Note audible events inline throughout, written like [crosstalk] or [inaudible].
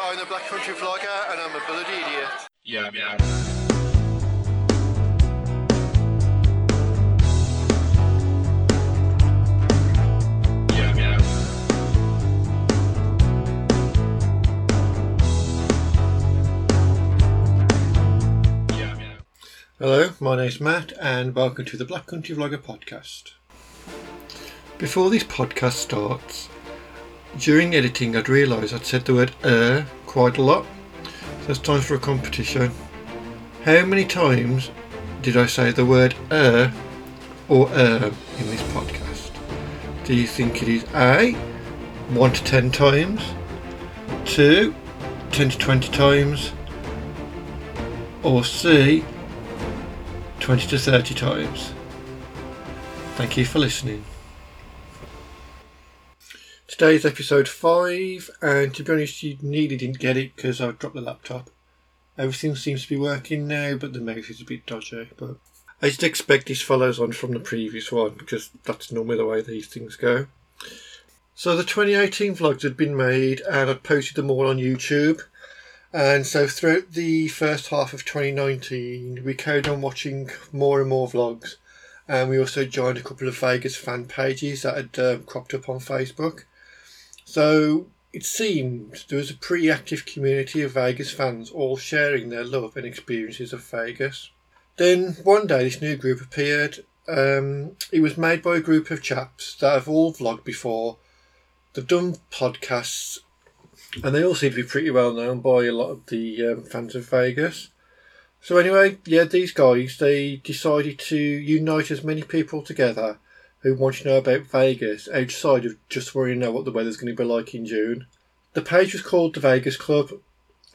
I'm the Black Country Vlogger and I'm a bloody idiot. Yeah, yeah. Yeah, yeah. Yeah, yeah. Hello, my name's Matt and welcome to the Black Country Vlogger podcast. Before this podcast starts, during editing I'd realised I'd said the word er quite a lot, so it's time for a competition. How many times did I say the word er or er in this podcast? Do you think it is A, 1 to 10 times, 2, 10 to 20 times, or C, 20 to 30 times. Thank you for listening. Today's episode 5, and to be honest, you nearly didn't get it because I dropped the laptop. Everything seems to be working now, but the mouse is a bit dodgy. But I just expect this follows on from the previous one because that's normally the way these things go. So the 2018 vlogs had been made, and I'd posted them all on YouTube. And so throughout the first half of 2019, we carried on watching more and more vlogs. And we also joined a couple of Vegas fan pages that had uh, cropped up on Facebook. So it seemed there was a pretty active community of Vegas fans all sharing their love and experiences of Vegas. Then one day this new group appeared. Um, it was made by a group of chaps that have all vlogged before. They've done podcasts and they all seem to be pretty well known by a lot of the um, fans of Vegas. So anyway, yeah, these guys they decided to unite as many people together who want to know about Vegas outside of just wanting to know what the weather's going to be like in June. The page was called the Vegas Club,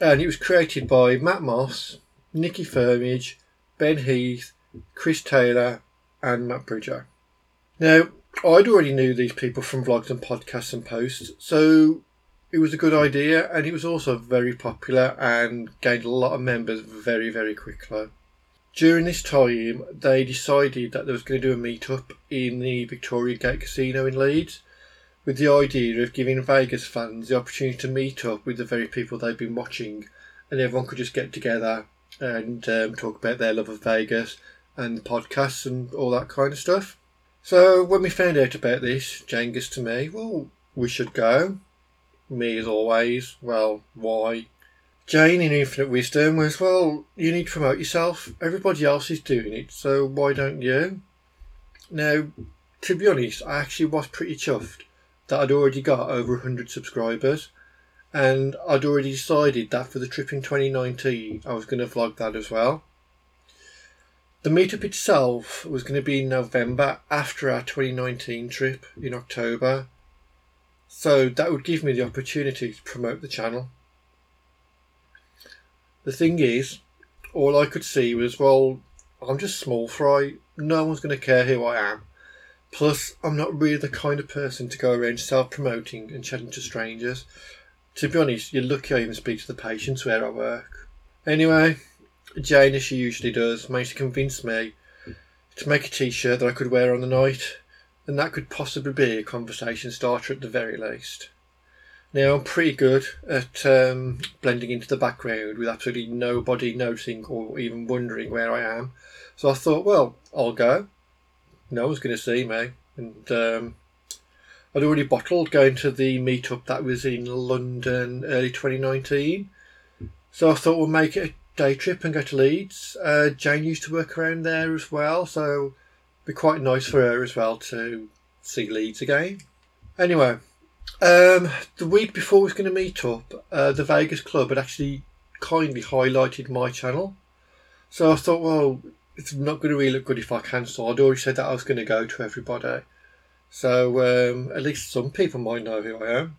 and it was created by Matt Moss, Nikki Firmage, Ben Heath, Chris Taylor, and Matt Bridger. Now, I'd already knew these people from vlogs and podcasts and posts, so it was a good idea and it was also very popular and gained a lot of members very, very quickly. During this time, they decided that they was going to do a meet-up in the Victoria Gate Casino in Leeds with the idea of giving Vegas fans the opportunity to meet up with the very people they've been watching and everyone could just get together and um, talk about their love of Vegas and the podcasts and all that kind of stuff. So when we found out about this, Jane gets to me, well, we should go me as always, well, why? Jane, in infinite wisdom, was, well, you need to promote yourself. Everybody else is doing it, so why don't you? Now, to be honest, I actually was pretty chuffed that I'd already got over 100 subscribers, and I'd already decided that for the trip in 2019, I was going to vlog that as well. The meetup itself was going to be in November after our 2019 trip in October, so that would give me the opportunity to promote the channel. The thing is, all I could see was, well, I'm just small fry. No one's going to care who I am. Plus, I'm not really the kind of person to go around self promoting and chatting to strangers. To be honest, you're lucky I even speak to the patients where I work. Anyway, Jane, as she usually does, managed to convince me to make a t shirt that I could wear on the night and that could possibly be a conversation starter at the very least. Now, I'm pretty good at um, blending into the background with absolutely nobody noticing or even wondering where I am. So I thought, well, I'll go. No one's going to see me. And um, I'd already bottled going to the meetup that was in London early 2019. So I thought we'll make it a day trip and go to Leeds. Uh, Jane used to work around there as well, so it'd be quite nice for her as well to see Leeds again. Anyway, um, the week before we was going to meet up, uh, the Vegas Club had actually kindly highlighted my channel. So I thought, well, it's not going to really look good if I cancel. I'd already said that I was going to go to everybody. So um, at least some people might know who I am.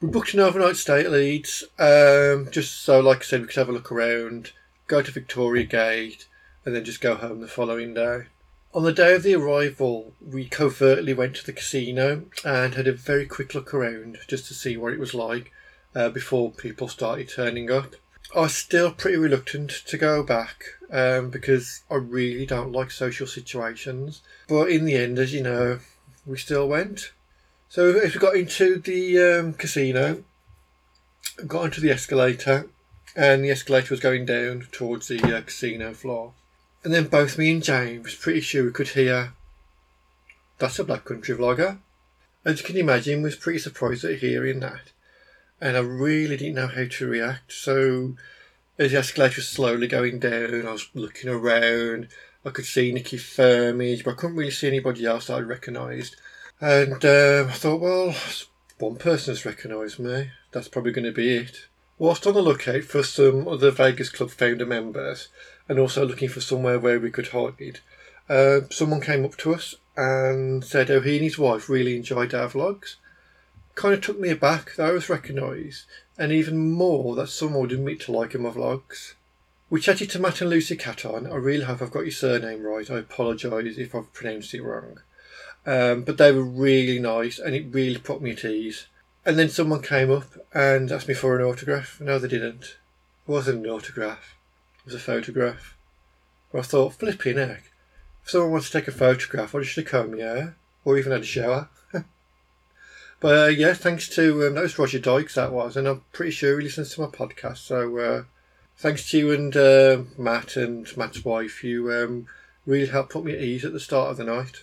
We booked an overnight stay at Leeds, um, just so, like I said, we could have a look around, go to Victoria Gate, and then just go home the following day. On the day of the arrival, we covertly went to the casino and had a very quick look around just to see what it was like uh, before people started turning up. I was still pretty reluctant to go back um, because I really don't like social situations. But in the end, as you know, we still went. So as we got into the um, casino, got onto the escalator, and the escalator was going down towards the uh, casino floor. And then both me and Jane's pretty sure we could hear, that's a Black Country vlogger. As you can imagine, was pretty surprised at hearing that. And I really didn't know how to react. So as the escalator was slowly going down, I was looking around. I could see Nikki Firmage, but I couldn't really see anybody else that I recognised. And um, I thought, well, one person has recognised me. That's probably going to be it. Whilst on the lookout for some other Vegas Club founder members, and also looking for somewhere where we could hide, uh, someone came up to us and said "Oh, he and his wife really enjoyed our vlogs. Kind of took me aback that I was recognised, and even more that someone would admit to liking my vlogs. We chatted to Matt and Lucy Caton. I really hope I've got your surname right. I apologise if I've pronounced it wrong. Um, but they were really nice and it really put me at ease. And then someone came up and asked me for an autograph. No, they didn't. It wasn't an autograph. Was a photograph. But I thought, flipping heck. If someone wants to take a photograph, I should have come, yeah? Or even had a shower. [laughs] but uh, yeah, thanks to, um, that was Roger Dykes, that was. And I'm pretty sure he listens to my podcast. So uh, thanks to you and uh, Matt and Matt's wife. You um, really helped put me at ease at the start of the night.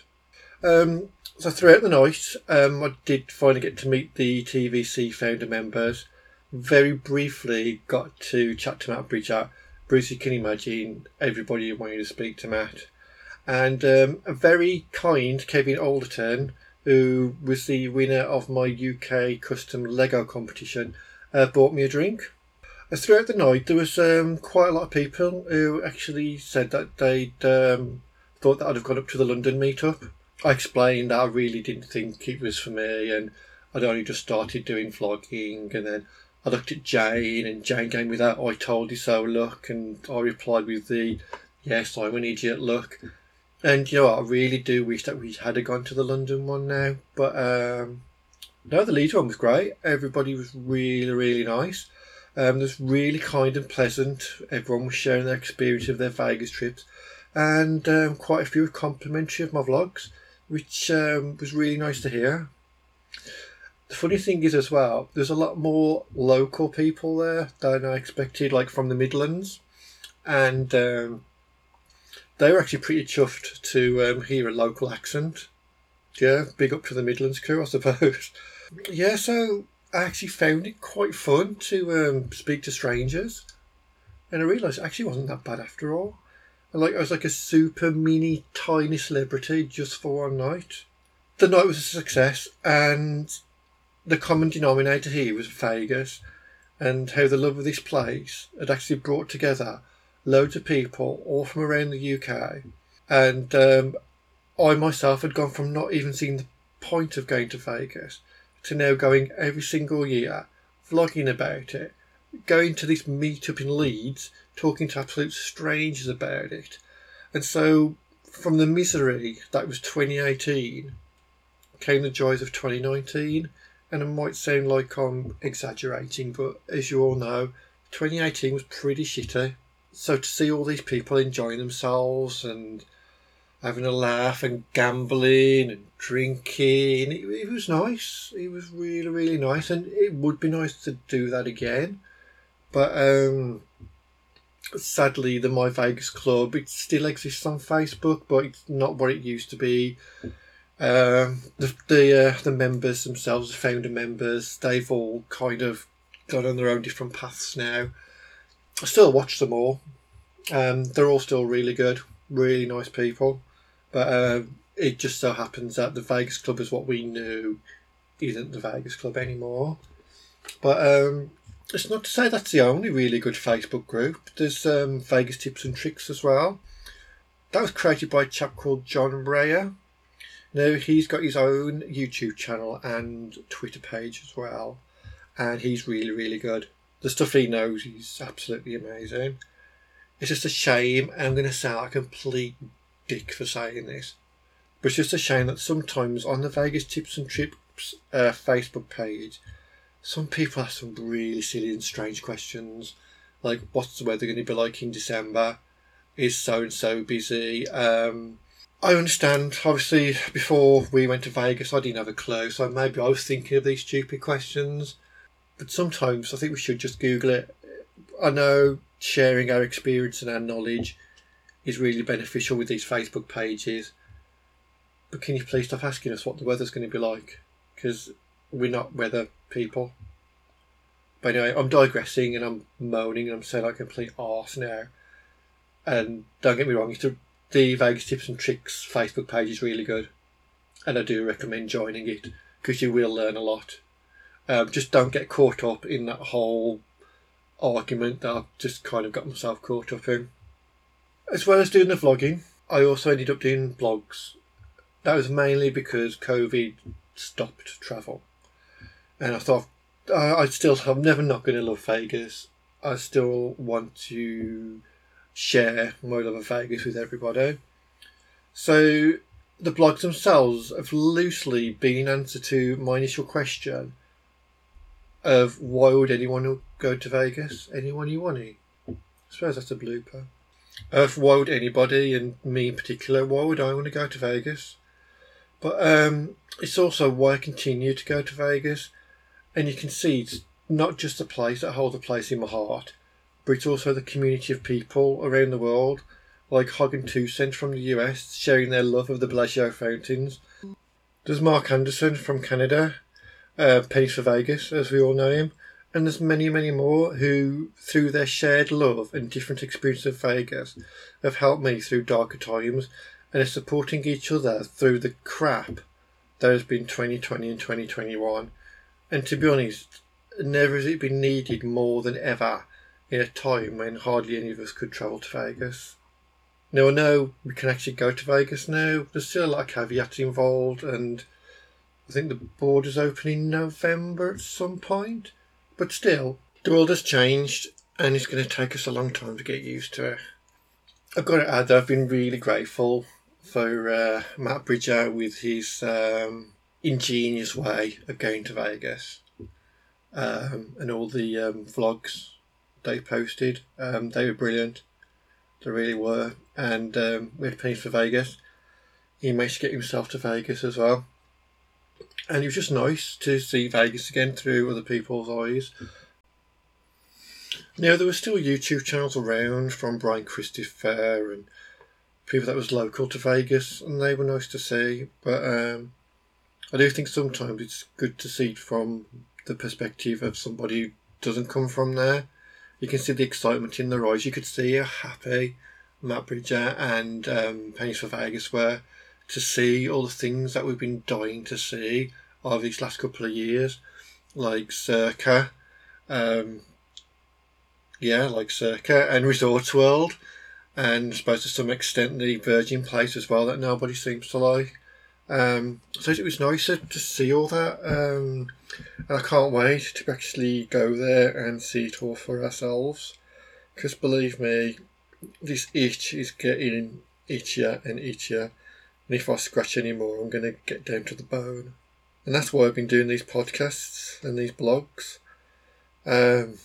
Um, so throughout the night, um, I did finally get to meet the TVC founder members. Very briefly, got to chat to Matt Bridger. Bruce, you can imagine everybody wanting to speak to Matt. And um, a very kind Kevin Alderton, who was the winner of my UK custom Lego competition, uh, bought me a drink. Uh, throughout the night, there was um, quite a lot of people who actually said that they'd um, thought that I'd have gone up to the London meetup. I explained that I really didn't think it was for me, and I'd only just started doing vlogging, and then I looked at Jane, and Jane gave me that "I told you so" look, and I replied with the "Yes, I'm an idiot" look. And you know what? I really do wish that we had gone to the London one now, but um, no, the Leeds one was great. Everybody was really, really nice. Um, it was really kind and pleasant. Everyone was sharing their experience of their Vegas trips, and um, quite a few complimentary of my vlogs which um, was really nice to hear. The funny thing is, as well, there's a lot more local people there than I expected, like from the Midlands, and um, they were actually pretty chuffed to um, hear a local accent. Yeah, big up to the Midlands crew, I suppose. [laughs] yeah, so I actually found it quite fun to um, speak to strangers, and I realised it actually wasn't that bad after all. And like I was like a super mini tiny celebrity just for one night. The night was a success, and the common denominator here was Vegas, and how the love of this place had actually brought together loads of people all from around the UK, and um, I myself had gone from not even seeing the point of going to Vegas to now going every single year, vlogging about it, going to this meetup in Leeds, talking to absolute strangers about it. And so, from the misery that was 2018, came the joys of 2019. And it might sound like I'm exaggerating, but as you all know, 2018 was pretty shitty. So to see all these people enjoying themselves and having a laugh and gambling and drinking, it, it was nice. It was really, really nice, and it would be nice to do that again. But um, sadly, the My Vegas Club it still exists on Facebook, but it's not what it used to be. Um, the the uh, the members themselves, the founder members, they've all kind of gone on their own different paths now. I still watch them all. Um, they're all still really good, really nice people, but um, it just so happens that the Vegas Club is what we knew isn't the Vegas Club anymore. But um, it's not to say that's the only really good Facebook group. There's um, Vegas Tips and Tricks as well. That was created by a chap called John Breyer. Now he's got his own YouTube channel and Twitter page as well, and he's really really good. The stuff he knows, he's absolutely amazing. It's just a shame. I'm going to sound a complete dick for saying this, but it's just a shame that sometimes on the Vegas Tips and Tricks uh, Facebook page, some people ask some really silly and strange questions, like what's the weather going to be like in December? Is so and so busy? Um, I understand. Obviously, before we went to Vegas, I didn't have a clue, so maybe I was thinking of these stupid questions. But sometimes I think we should just Google it. I know sharing our experience and our knowledge is really beneficial with these Facebook pages. But can you please stop asking us what the weather's going to be like? Because we're not weather people. But anyway, I'm digressing and I'm moaning and I'm saying like complete arse now. And don't get me wrong, it's a, the Vegas Tips and Tricks Facebook page is really good. And I do recommend joining it because you will learn a lot. Um, just don't get caught up in that whole argument that I've just kind of got myself caught up in. As well as doing the vlogging, I also ended up doing blogs. That was mainly because COVID stopped travel. And I thought, uh, I still, I'm never not going to love Vegas. I still want to share my love of Vegas with everybody. So the blogs themselves have loosely been an answer to my initial question of why would anyone go to Vegas? Anyone you want to? I suppose that's a blooper. Of why would anybody, and me in particular, why would I want to go to Vegas? But um, it's also why I continue to go to Vegas, and you can see it's not just a place that holds a place in my heart, but it's also the community of people around the world, like Hog and Two Cent from the US, sharing their love of the Bellagio fountains. There's Mark Anderson from Canada, uh, Pennies for Vegas, as we all know him, and there's many, many more who, through their shared love and different experience of Vegas, have helped me through darker times and are supporting each other through the crap that has been 2020 and 2021. And to be honest, never has it been needed more than ever in a time when hardly any of us could travel to Vegas. Now I know we can actually go to Vegas now. There's still a lot of caveats involved, and I think the borders open in November at some point. But still, the world has changed, and it's going to take us a long time to get used to it. I've got to add that I've been really grateful for uh, Matt Bridger with his um, ingenious way of going to Vegas um, and all the um, vlogs they posted. Um, they were brilliant. They really were. And um, we had Pennies for Vegas. He managed to get himself to Vegas as well. And it was just nice to see Vegas again through other people's eyes. Now, there were still YouTube channels around from Brian Christopher and people that was local to Vegas, and they were nice to see. But um, I do think sometimes it's good to see from the perspective of somebody who doesn't come from there. You can see the excitement in their eyes. You could see how happy Matt Bridger and um, Pennies for Vegas were to see all the things that we've been dying to see over these last couple of years, like Circa, um, yeah, like Circa and Resorts World, and I suppose to some extent the Virgin Place as well that nobody seems to like. Um, so it was nice to, see all that, um, and I can't wait to actually go there and see it all for ourselves. Because believe me, this itch is getting itchier and itchier. And if I scratch any more, I'm going to get down to the bone. And that's why I've been doing these podcasts and these blogs. Um,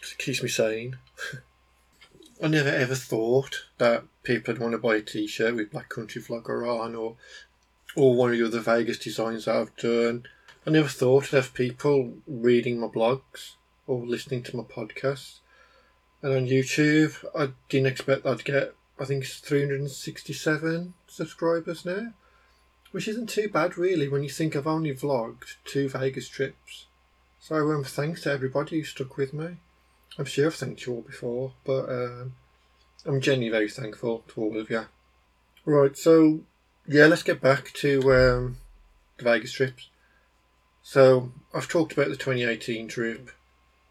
it keeps me sane. [laughs] I never ever thought that people would want to buy a t-shirt with Black Country Vlogger on or or one of the other Vegas designs that I've done. I never thought I'd have people reading my blogs or listening to my podcasts. And on YouTube, I didn't expect I'd get, I think it's 367 subscribers now, which isn't too bad really when you think I've only vlogged two Vegas trips. So um, thanks to everybody who stuck with me. I'm sure I've thanked you all before, but um, I'm genuinely very thankful to all of you. Right, so yeah, let's get back to um, the Vegas trips. So I've talked about the 2018 trip.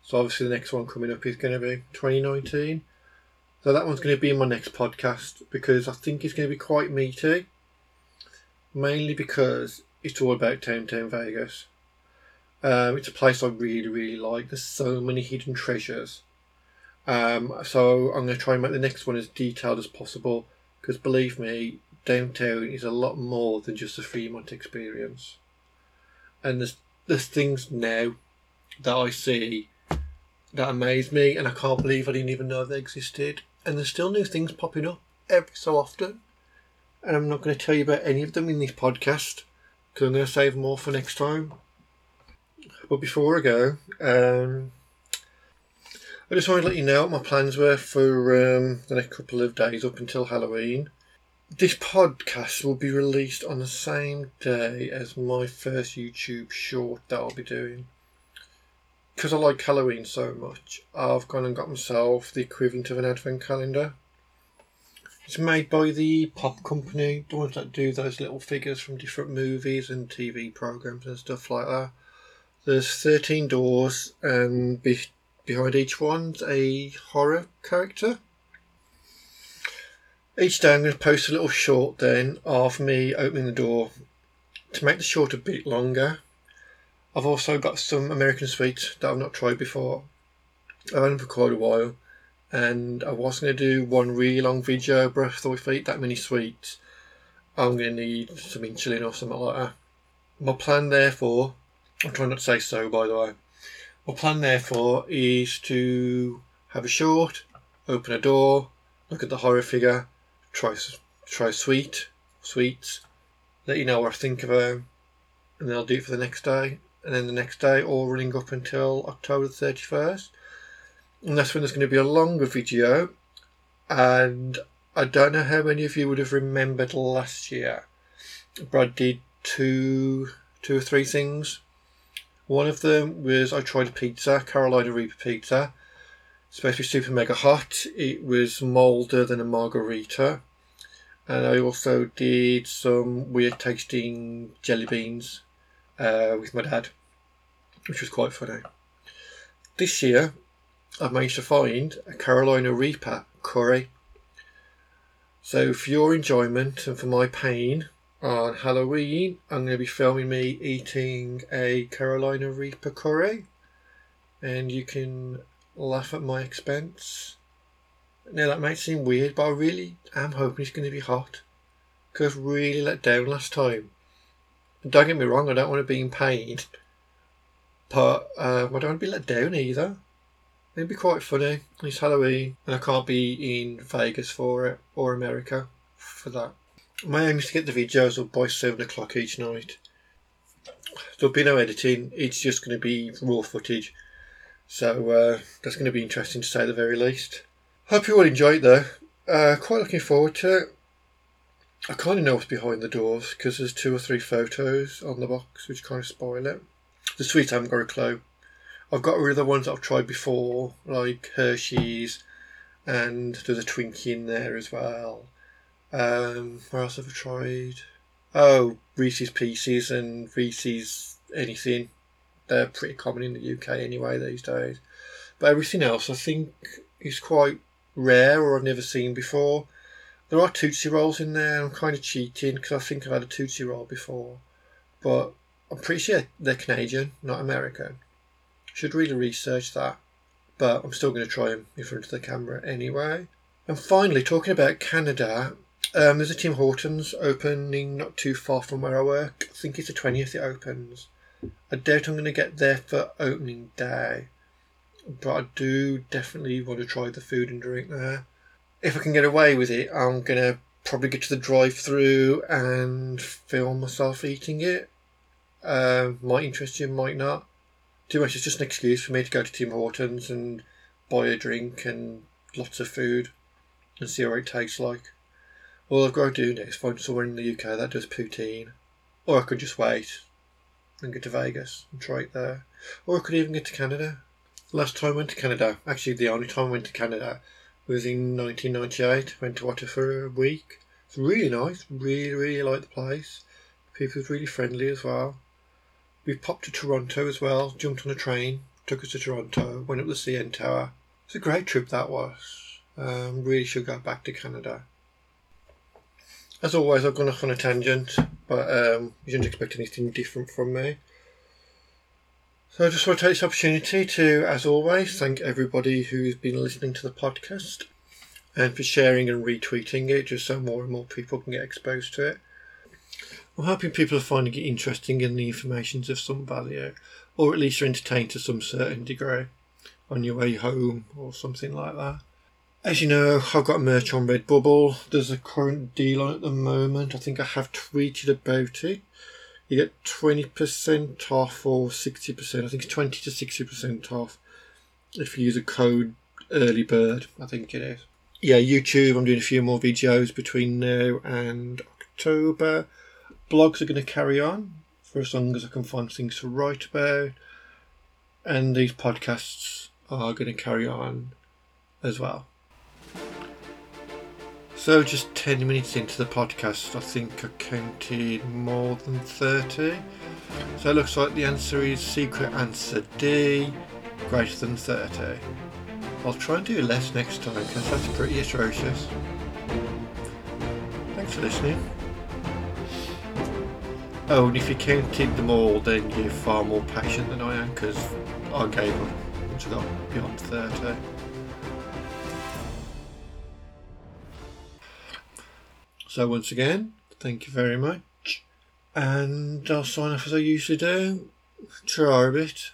So obviously the next one coming up is going to be 2019. So that one's going to be in my next podcast because I think it's going to be quite meaty. Mainly because it's all about downtown Vegas. Um, it's a place I really, really like. There's so many hidden treasures. Um, so I'm going to try and make the next one as detailed as possible because believe me, downtown is a lot more than just a Fremont experience. And there's there's things now that I see that amaze me, and I can't believe I didn't even know they existed. And there's still new things popping up every so often. And I'm not going to tell you about any of them in this podcast because I'm going to save more for next time. But before I go, um, I just wanted to let you know what my plans were for um, the next couple of days up until Halloween. This podcast will be released on the same day as my first YouTube short that I'll be doing. Because I like Halloween so much, I've gone and got myself the equivalent of an advent calendar. It's made by the Pop Company, the ones that do those little figures from different movies and TV programs and stuff like that. There's 13 doors, and behind each one's a horror character. Each day I'm going to post a little short then of me opening the door to make the short a bit longer. I've also got some American sweets that I've not tried before. I've had them a while and I was going to do one really long video, but I thought if I eat that many sweets, I'm going to need some insulin or something like that. My plan, therefore, I'm trying not to say so, by the way. My plan, therefore, is to have a short, open a door, look at the horror figure, try try sweet, sweets, let you know what I think of them, and then I'll do it for the next day, and then the next day, all running up until October the 31st and that's when there's going to be a longer video. And I don't know how many of you would have remembered last year, but I did two, two or three things. One of them was I tried a pizza, Carolina Reaper pizza. Be super mega hot. It was molder than a margherita. And I also did some weird tasting jelly beans uh, with my dad, which was quite funny. This year, I've managed to find a Carolina Reaper curry. So, for your enjoyment and for my pain on Halloween, I'm going to be filming me eating a Carolina Reaper curry, and you can laugh at my expense. Now, that might seem weird, but I really am hoping it's going to be hot because really let down last time. Don't get me wrong, I don't want to be in pain, but um, I don't want to be let down either. It'd be quite funny. It's Halloween, and I can't be in Vegas for it or America for that. My aim is to get the videos up by seven o'clock each night. There'll be no editing. It's just going to be raw footage. So uh, that's going to be interesting to say the very least. Hope you all enjoy it though. Uh, quite looking forward to it. I kind of know what's behind the doors because there's two or three photos on the box which kind of spoil it. The sweets I haven't got a clue. I've got the ones I've tried before, like Hershey's, and there's a Twinkie in there as well. Um, where else have I tried? Oh, Reese's Pieces and Reese's anything. They're pretty common in the UK anyway these days. But everything else I think is quite rare or I've never seen before. There are Tootsie Rolls in there. I'm kind of cheating because I think I've had a Tootsie Roll before. But I'm pretty sure they're Canadian, not American. Should really research that, but I'm still going to try them in front of the camera anyway. And finally, talking about Canada, um, there's a Tim Hortons opening not too far from where I work. I think it's the 20th it opens. I doubt I'm going to get there for opening day, but I do definitely want to try the food and drink there. If I can get away with it, I'm going to probably get to the drive through and film myself eating it. Um, might interest you, might not too much. It's just an excuse for me to go to Tim Hortons and buy a drink and lots of food and see what it tastes like. All I've got to do next find somewhere in the UK that does poutine. Or I could just wait and get to Vegas and try it there. Or I could even get to Canada. Last time I went to Canada, actually the only time I went to Canada was in 1998. Went to Ottawa for a week. It's really nice. Really, really like the place. People are really friendly as well. We popped to Toronto as well, jumped on a train, took us to Toronto, went up the CN Tower. It's a great trip that was. Um, really should go back to Canada. As always, I've gone off on a tangent, but um, you shouldn't expect anything different from me. So I just want to take this opportunity to, as always, thank everybody who's been listening to the podcast and for sharing and retweeting it, just so more and more people can get exposed to it. I'm hoping people are finding it interesting and the information's of some value, or at least are entertained to some certain degree on your way home or something like that. As you know, I've got merch on Redbubble. There's a current deal on at the moment. I think I have tweeted about it. you get 20% off or 60%. I think it's 20 to 60% off if you use a code early bird, I think it is. Yeah, YouTube, I'm doing a few more videos between now and October. Blogs are going to carry on for as long as I can find things to write about. And these podcasts are going to carry on as well. So, just 10 minutes into the podcast, I think I counted more than 30. So, it looks like the answer is secret answer D, greater than 30. I'll try and do less next time because that's pretty atrocious. Thanks for listening. Oh, and if you counted them all, then you're far more patient than I am because I gave up once I got beyond 30. So, once again, thank you very much. And I'll sign off as I usually do. Try a bit.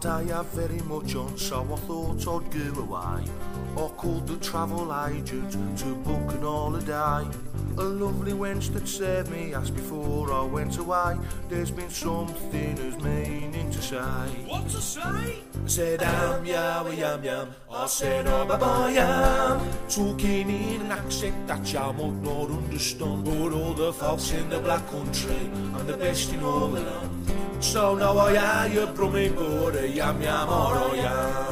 Day I very much on, so I thought I'd go away. I called the travel agent to book an holiday. A lovely wench that served me asked before I went away. There's been something who's meaning to say. What to say? I said, am, yow, yam, yam. I said, oh, bye, bye, yam. Talking in an accent that you might not understand. But all the folks in the black country, I'm the best in all the land. So now I hear you brumming, but a yam, yam, or a yam.